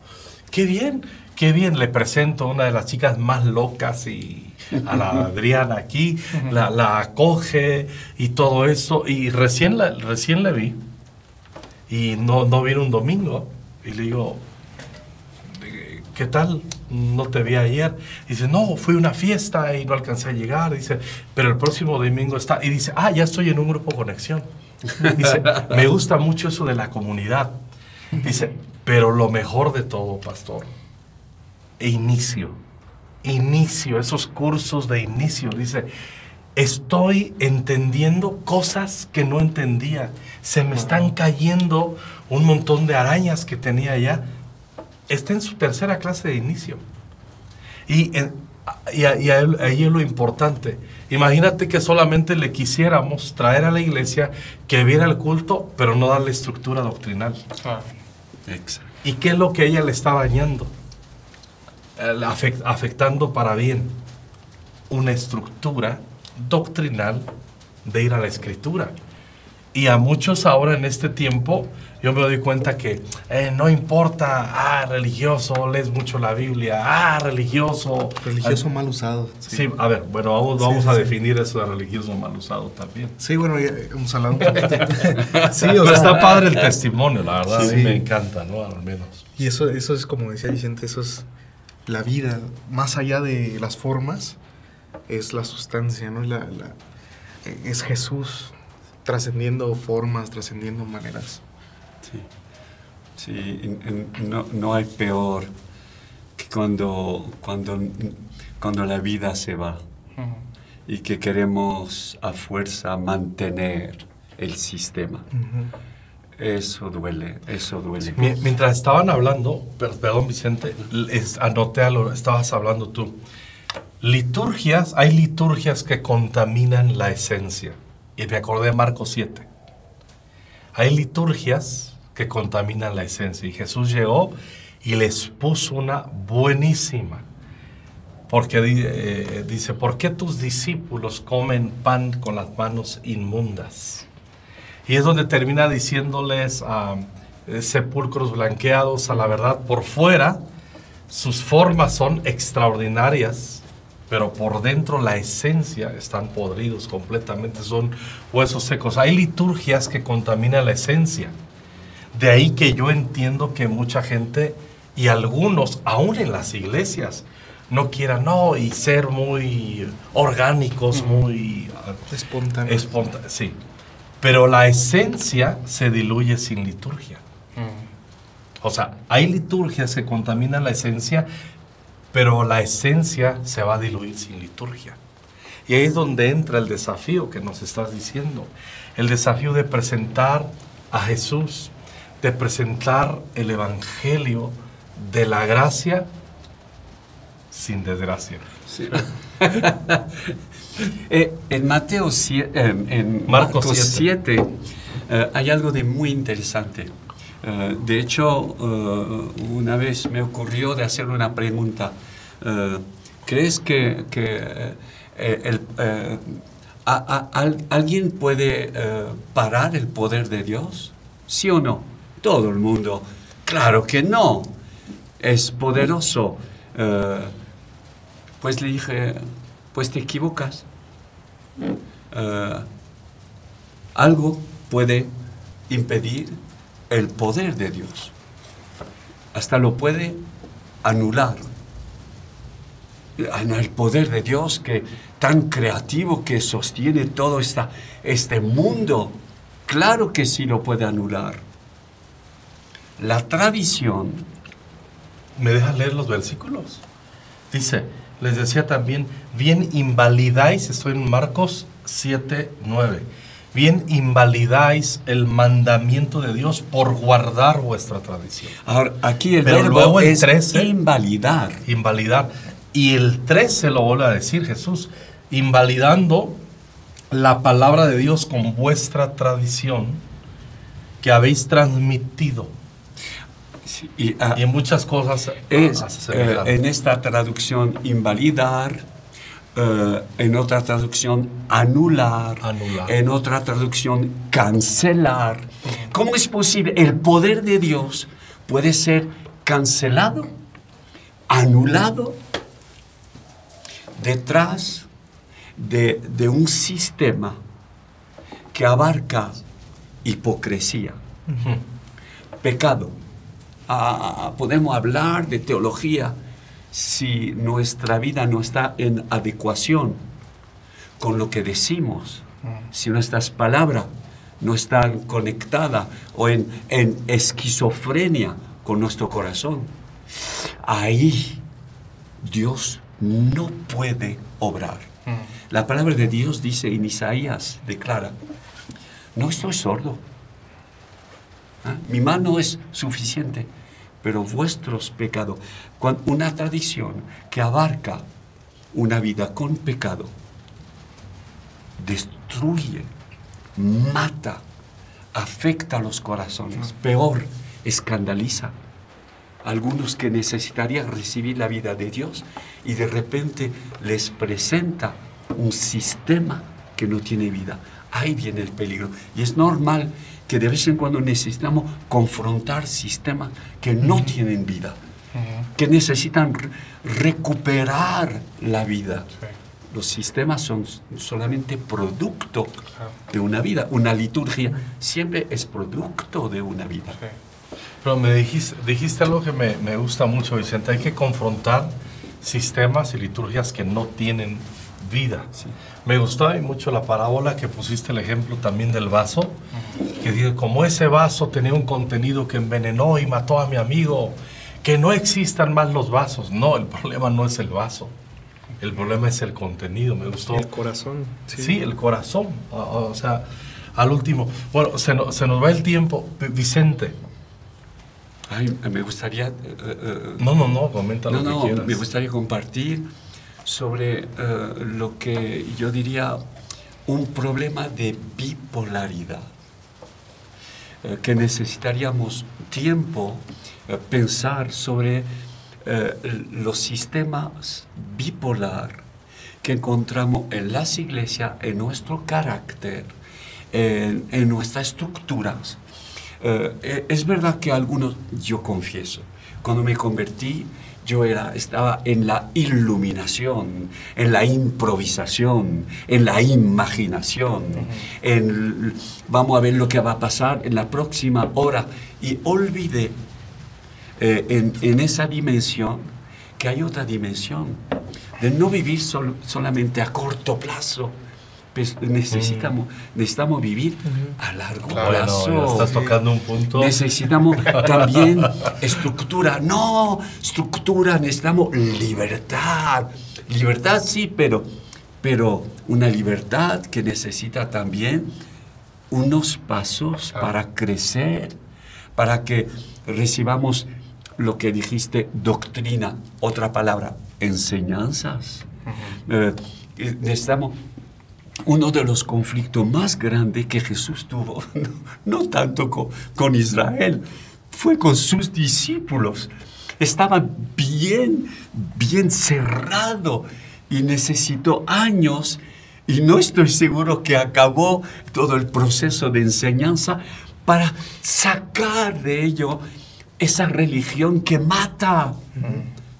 qué bien, qué bien. Le presento a una de las chicas más locas y a la Adriana aquí, la, la acoge y todo eso. Y recién la, recién la vi y no, no vino un domingo. Y le digo, ¿qué tal? No te vi ayer. Dice, no, fui a una fiesta y no alcancé a llegar. Dice, pero el próximo domingo está. Y dice, ah, ya estoy en un grupo conexión. Dice, me gusta mucho eso de la comunidad. Dice, pero lo mejor de todo, pastor, e inicio, inicio, esos cursos de inicio. Dice, estoy entendiendo cosas que no entendía. Se me están cayendo un montón de arañas que tenía allá. Está en su tercera clase de inicio. Y, en- y, a- y a él- ahí es lo importante. Imagínate que solamente le quisiéramos traer a la iglesia que viera el culto, pero no darle estructura doctrinal. Claro. Exacto. ¿Y qué es lo que ella le está dañando? Eh, afectando para bien una estructura doctrinal de ir a la escritura. Y a muchos ahora en este tiempo, yo me doy cuenta que eh, no importa, ah, religioso, lees mucho la Biblia, ah, religioso. Religioso mal usado. Sí, a ver, bueno, vamos, Sí, vamos sí, a sí. definir eso de religioso mal usado también. Sí, bueno, ya hemos hablado un poquito. sí, o Pero sea, está padre el testimonio, la verdad, a mí Sí. me encanta, ¿no? Al menos. Y eso, eso es como decía Vicente, eso es la vida. Más allá de las formas, es la sustancia, ¿no? La, la- es Jesús trascendiendo formas, trascendiendo maneras. Sí, sí en- en- no, no hay peor que cuando, cuando, cuando la vida se va y que queremos a fuerza mantener el sistema. Eso duele, eso duele. Mi- Mientras estaban hablando, per- perdón Vicente, les anoté a lo estabas hablando tú. Liturgias, hay liturgias que contaminan la esencia. Y me acordé de Marcos 7. Hay liturgias que contaminan la esencia. Y Jesús llegó y les puso una buenísima. Porque eh, dice, ¿por qué tus discípulos comen pan con las manos inmundas? Y es donde termina diciéndoles a sepulcros blanqueados, a la verdad, por fuera, sus formas son extraordinarias, pero por dentro la esencia están podridos completamente, son huesos secos. Hay liturgias que contaminan la esencia. De ahí que yo entiendo que mucha gente y algunos, aún en las iglesias, no quieran, no, y ser muy orgánicos, muy... Espontáneo. Esponta- sí. pero la esencia se diluye sin liturgia. O sea, hay liturgias que contaminan la esencia, pero la esencia se va a diluir sin liturgia. Y ahí es donde entra el desafío que nos estás diciendo. El desafío de presentar a Jesús, de presentar el Evangelio de la gracia sin desgracia. Sí. Eh, en Mateo sie- eh, en Marcos Marcos siete. 7 eh, hay algo de muy interesante. De hecho, una vez me ocurrió de hacer una pregunta. Eh, ¿Crees que, que, eh, el, eh, alguien puede parar el poder de Dios? ¿Sí o no? Todo el mundo. Claro que no. Es poderoso. Pues le dije, pues te equivocas. Algo puede impedir el poder de Dios. Hasta lo puede anular. El poder de Dios que tan creativo que sostiene todo esta, este mundo, claro que sí lo puede anular. La tradición ¿Me dejas leer los versículos? Dice, les decía también, bien invalidáis, estoy en Marcos 7, 9, bien invalidáis el mandamiento de Dios por guardar vuestra tradición. Ahora, aquí el Pero verbo luego en es 13, invalidar. Invalidar. Y el 13 lo vuelve a decir Jesús, invalidando la palabra de Dios con vuestra tradición que habéis transmitido. Sí, y, ah, Y en muchas cosas es hace eh, en esta traducción invalidar, eh, en otra traducción anular, Anular. en otra traducción cancelar. ¿Cómo es posible? El poder de Dios puede ser cancelado, anulado, detrás de, de un sistema que abarca hipocresía, pecado. Ah, podemos hablar de teología si nuestra vida no está en adecuación con lo que decimos, si nuestras palabras no están conectadas o en, en esquizofrenia con nuestro corazón. Ahí Dios no puede obrar. Mm. La palabra de Dios dice en Isaías, declara, no estoy sordo. ¿Ah? Mi mano es suficiente, pero vuestros pecados, una tradición que abarca una vida con pecado, destruye, mata, afecta a los corazones, peor, escandaliza. Algunos que necesitarían recibir la vida de Dios y de repente les presenta un sistema que no tiene vida. Ahí viene el peligro. Y es normal que de vez en cuando necesitamos confrontar sistemas que no tienen vida, que necesitan re- recuperar la vida. Los sistemas son solamente producto de una vida. Una liturgia siempre es producto de una vida. Sí. Pero me dijiste, dijiste algo que me, me gusta mucho, Vicente. Hay que confrontar sistemas y liturgias que no tienen vida. Me gustó y mucho la parábola que pusiste el ejemplo también del vaso, que dice, como ese vaso tenía un contenido que envenenó y mató a mi amigo, que no existan más los vasos. No, el problema no es el vaso, el problema es el contenido. Me gustó. El corazón. Sí, el corazón. O, o sea, al último. Bueno, se, no- se nos va el tiempo. Vicente. Ay, me gustaría... eh, eh, No, no, no, comenta lo no, que quieras. me gustaría compartir sobre eh, lo que yo diría un problema de bipolaridad, que necesitaríamos tiempo pensar sobre los sistemas bipolar que encontramos en las iglesias, en nuestro carácter, en, en nuestras estructuras. Eh, eh, es verdad que algunos, yo confieso, cuando me convertí, yo era, estaba en la iluminación, en la improvisación, en la imaginación, en vamos a ver lo que va a pasar en la próxima hora. Y olvidé eh, en, en esa dimensión que hay otra dimensión, de no vivir sol- solamente a corto plazo, necesitamos, necesitamos vivir a largo plazo. estás tocando un punto. Necesitamos también estructura. No, estructura, necesitamos libertad. Libertad sí, pero, pero una libertad que necesita también unos pasos Claro. para crecer, para que recibamos lo que dijiste, doctrina, otra palabra, enseñanzas. Eh, necesitamos uno de los conflictos más grandes que Jesús tuvo, no, tanto con, con Israel, fue con sus discípulos. Estaban bien, bien cerrado y necesitó años y no estoy seguro que acabó todo el proceso de enseñanza para sacar de ello esa religión que mata.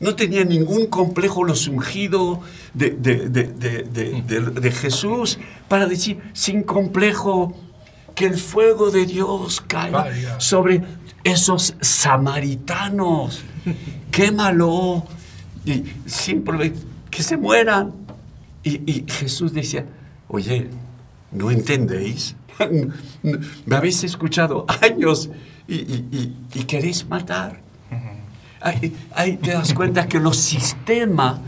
No tenía ningún complejo los ungidos de, de- de- de- de- Jesús para decir sin complejo que el fuego de Dios caiga Vaya. sobre esos samaritanos. Quémalo y simplemente que se mueran. Y, y Jesús decía, oye, ¿no entendéis? Me habéis escuchado años y, y- y- y queréis matar. Ahí, ahí te das cuenta que los sistemas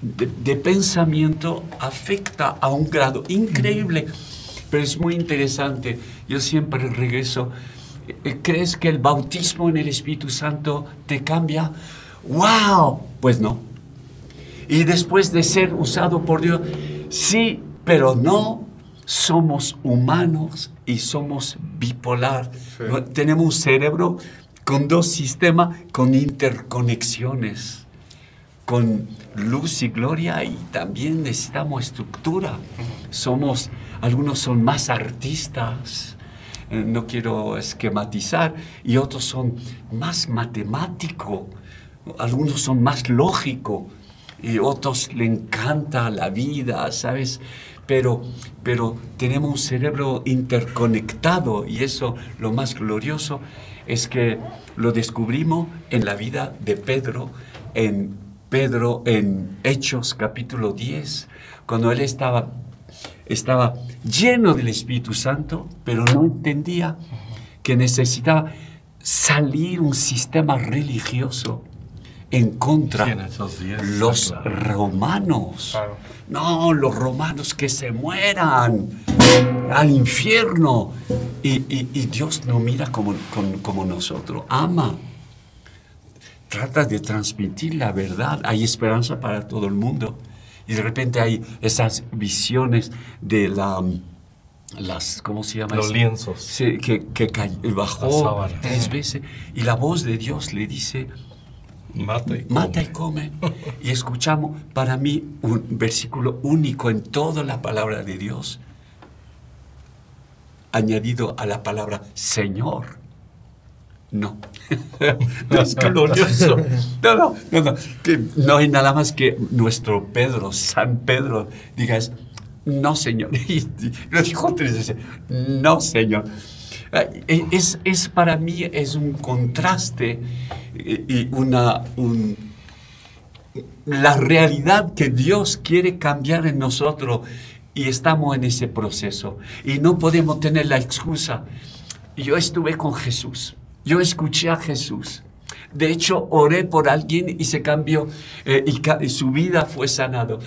de, de pensamiento afecta a un grado increíble, pero es muy interesante. Yo siempre regreso. Eh, ¿Crees que el bautismo en el Espíritu Santo te cambia? ¡Wow! Pues no. Y después de ser usado por Dios, sí, pero no. Somos humanos y somos bipolar. Sí. Tenemos un cerebro con dos sistemas, con interconexiones, con luz y gloria y también necesitamos estructura. Somos, algunos son más artistas, eh, no quiero esquematizar, y otros son más matemáticos, algunos son más lógicos y otros le encanta la vida, ¿sabes? Pero, pero tenemos un cerebro interconectado y eso lo más glorioso es que lo descubrimos en la vida de Pedro, en Pedro en Hechos capítulo 10, cuando él estaba, estaba lleno del Espíritu Santo, pero no entendía que necesitaba salir un sistema religioso en contra Sí, en esos días, los claro. romanos. Claro. No, los romanos que se mueran al infierno. Y, y- y Dios no mira como, como nosotros, ama. Trata de transmitir la verdad. Hay esperanza para todo el mundo. Y de repente hay esas visiones de la, las, ¿cómo se llama? Los eso? lienzos. Sí, que, que bajó tres veces. Y la voz de Dios le dice, Mata y come. mata y come. Y escuchamos, para mí, un versículo único en toda la palabra de Dios, añadido a la palabra Señor. No, no es glorioso. No, no, no, no, que no hay nada más que nuestro Pedro, San Pedro, digas, no, Señor. Y lo dijo tres veces, no, Señor. Eh, Es, es para mí es un contraste eh, y una, un- la realidad que Dios quiere cambiar en nosotros y estamos en ese proceso y no podemos tener la excusa. Yo estuve con Jesús, yo escuché a Jesús. De hecho, oré por alguien y se cambió eh, y, su vida fue sanado.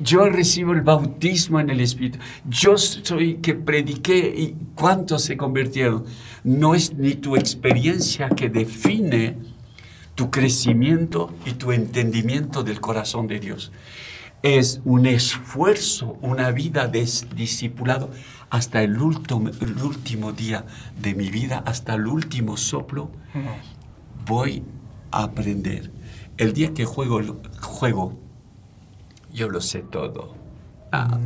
Yo recibo el bautismo en el Espíritu. Yo soy que prediqué y cuántos se convirtieron. No es ni tu experiencia que define tu crecimiento y tu entendimiento del corazón de Dios. Es un esfuerzo, una vida de discipulado hasta el último, el último día de mi vida, hasta el último soplo. Voy a aprender. El día que juego, juego yo lo sé todo. Ah,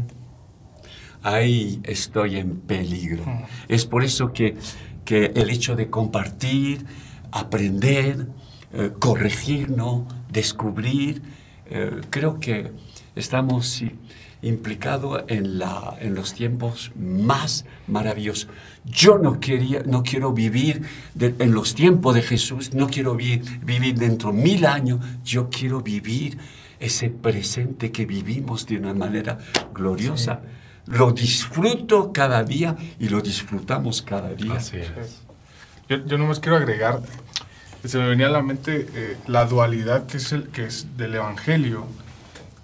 ahí estoy en peligro. Es por eso que, que el hecho de compartir, aprender, eh, corregirnos, descubrir, eh, creo que estamos sí, implicados en, la, en los tiempos más maravillosos. Yo no, quería, no quiero vivir de- en los tiempos de Jesús, no quiero vi- vivir dentro de mil años, yo quiero vivir ese presente que vivimos de una manera gloriosa. lo disfruto cada día y lo disfrutamos cada día. Así es. Yo, yo nomás quiero agregar, se me venía a la mente eh, la dualidad que es, el, que es del Evangelio,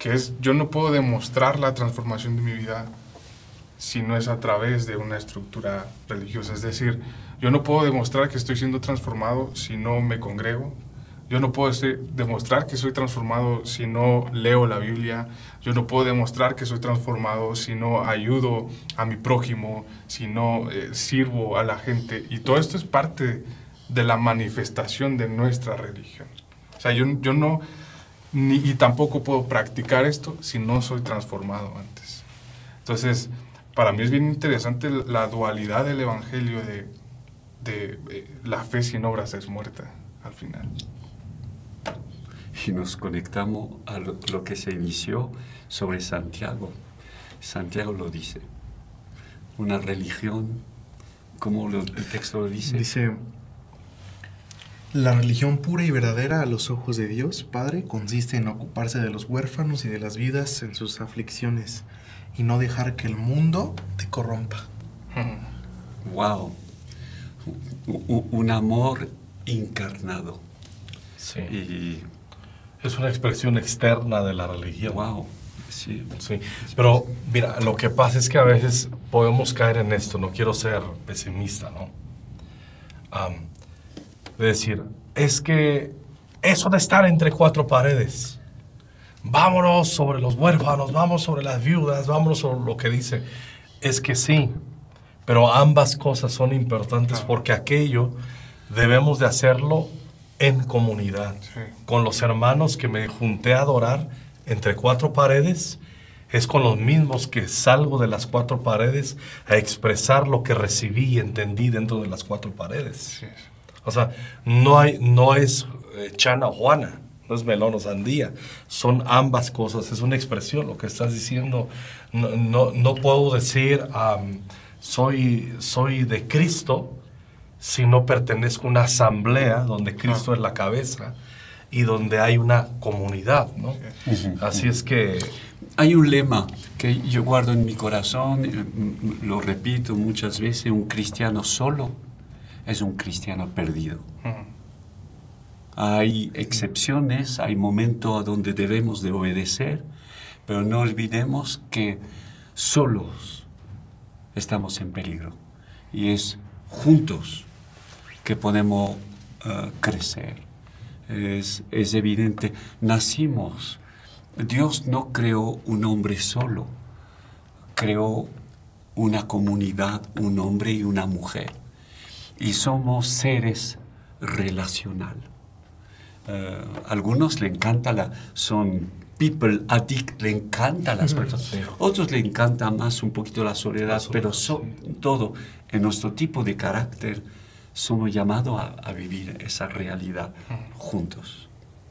que es yo no puedo demostrar la transformación de mi vida si no es a través de una estructura religiosa. Es decir, yo no puedo demostrar que estoy siendo transformado si no me congrego. Yo no puedo este- demostrar que soy transformado si no leo la Biblia. Yo no puedo demostrar que soy transformado si no ayudo a mi prójimo, si no eh, sirvo a la gente. Y todo esto es parte de la manifestación de nuestra religión. O sea, yo, yo no, ni, y tampoco puedo practicar esto si no soy transformado antes. Entonces, para mí es bien interesante la dualidad del Evangelio de, de eh, la fe sin obras es muerta al final. y nos conectamos a lo, lo que se inició sobre Santiago. Santiago lo dice. Una religión, como lo- el texto lo dice, Dice, la religión pura y verdadera a los ojos de Dios, Padre, consiste en ocuparse de los huérfanos y de las vidas en sus aflicciones y no dejar que el mundo te corrompa. wow, un amor encarnado. Sí. Y Es una expresión externa de la religión. wow, sí, Sí, pero mira, lo que pasa es que a veces podemos caer en esto, no quiero ser pesimista, ¿no? Am, de decir, es que eso de estar entre cuatro paredes, vámonos sobre los huérfanos, vamos sobre las viudas, vámonos sobre lo que dice, es que sí, pero ambas cosas son importantes porque aquello debemos de hacerlo en comunidad, Sí. con los hermanos que me junté a adorar entre cuatro paredes, es con los mismos que salgo de las cuatro paredes a expresar lo que recibí y entendí dentro de las cuatro paredes. Es. O sea, no, hay, no es eh, chana o juana, no es melón o sandía, son ambas cosas, es una expresión, lo que estás diciendo. No, no, no puedo decir, soy, soy de Cristo si no pertenezco a una asamblea donde Cristo es la cabeza y donde hay una comunidad, ¿no? Así es que, Hay un lema que yo guardo en mi corazón, eh, lo repito muchas veces, un cristiano solo es un cristiano perdido. Hay excepciones, hay momentos donde debemos de obedecer, pero no olvidemos que solos estamos en peligro y es juntos que podemos eh, crecer. Es, es evidente, nacimos, Dios no creó un hombre solo, creó una comunidad, un hombre y una mujer. Y somos seres relacional. Eh, algunos le encanta la, son people addict, le encanta las personas. sí. Otros le encanta más un poquito la soledad, La soledad, pero so- todo en nuestro tipo de carácter somos llamados a, a vivir esa realidad juntos,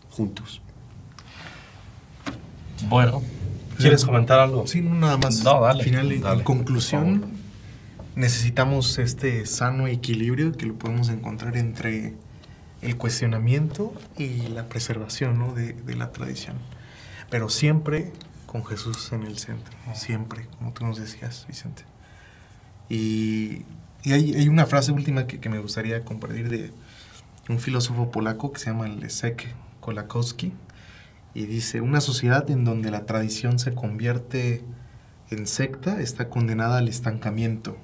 juntos. bueno, ¿quieres comentar algo? Sí, no, nada más. No, dale, Al final, en- dale, en por conclusión, favor. Necesitamos este sano equilibrio que lo podemos encontrar entre el cuestionamiento y la preservación ¿no? de, de la tradición. Pero siempre con Jesús en el centro, siempre, como tú nos decías, Vicente. Y, y hay, hay una frase última que, que me gustaría compartir de un filósofo polaco que se llama Leszek Kolakowski y dice, una sociedad en donde la tradición se convierte en secta está condenada al estancamiento.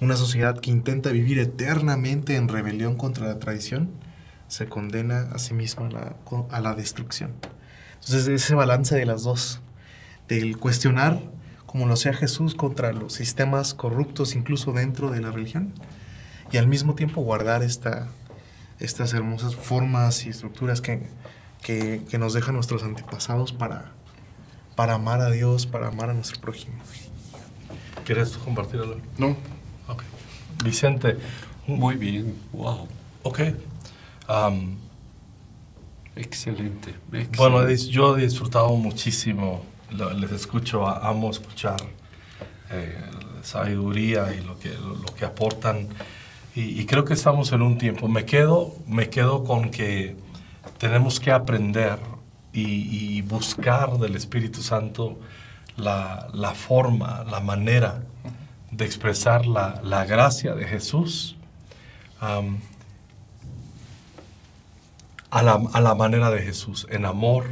Una sociedad que intenta vivir eternamente en rebelión contra la tradición se condena a sí misma a la, a la destrucción. Entonces ese balance de las dos, del cuestionar como lo hacía Jesús contra los sistemas corruptos incluso dentro de la religión y al mismo tiempo guardar esta, estas hermosas formas y estructuras que, que, que nos dejan nuestros antepasados para, para amar a Dios, para amar a nuestro prójimo. ¿Quieres compartir algo? No, Ok. Vicente, Muy bien, wow, ok. Am, excelente. excelente. Bueno, yo he disfrutado muchísimo, les escucho, amo escuchar eh, sabiduría y lo que, lo que aportan. Y, y creo que estamos en un tiempo. Me quedo, me quedo con que tenemos que aprender y, y buscar del Espíritu Santo la, la forma, la manera de expresar la, la gracia de Jesús a, la, a la manera de Jesús, en amor,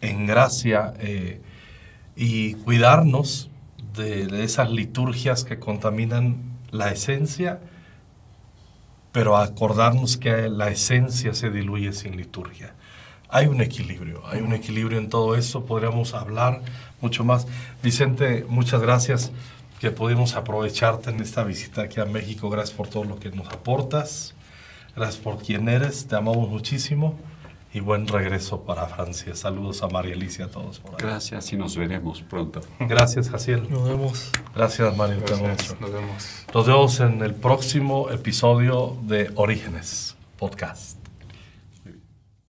en gracia eh, y cuidarnos de esas liturgias que contaminan la esencia, pero acordarnos que la esencia se diluye sin liturgia. Hay un equilibrio, hay un equilibrio en todo eso, podríamos hablar mucho más. Vicente, muchas gracias que pudimos aprovecharte en esta visita aquí a México. Gracias por todo lo que nos aportas. Gracias por quien eres. Te amamos muchísimo. Y buen regreso para Francia. Saludos a María Alicia, a todos por ahí. Gracias y nos veremos pronto. Gracias, Jaciel. Nos vemos. Gracias, Mario. Gracias. Nos vemos. Nos vemos en el próximo episodio de Orígenes Podcast.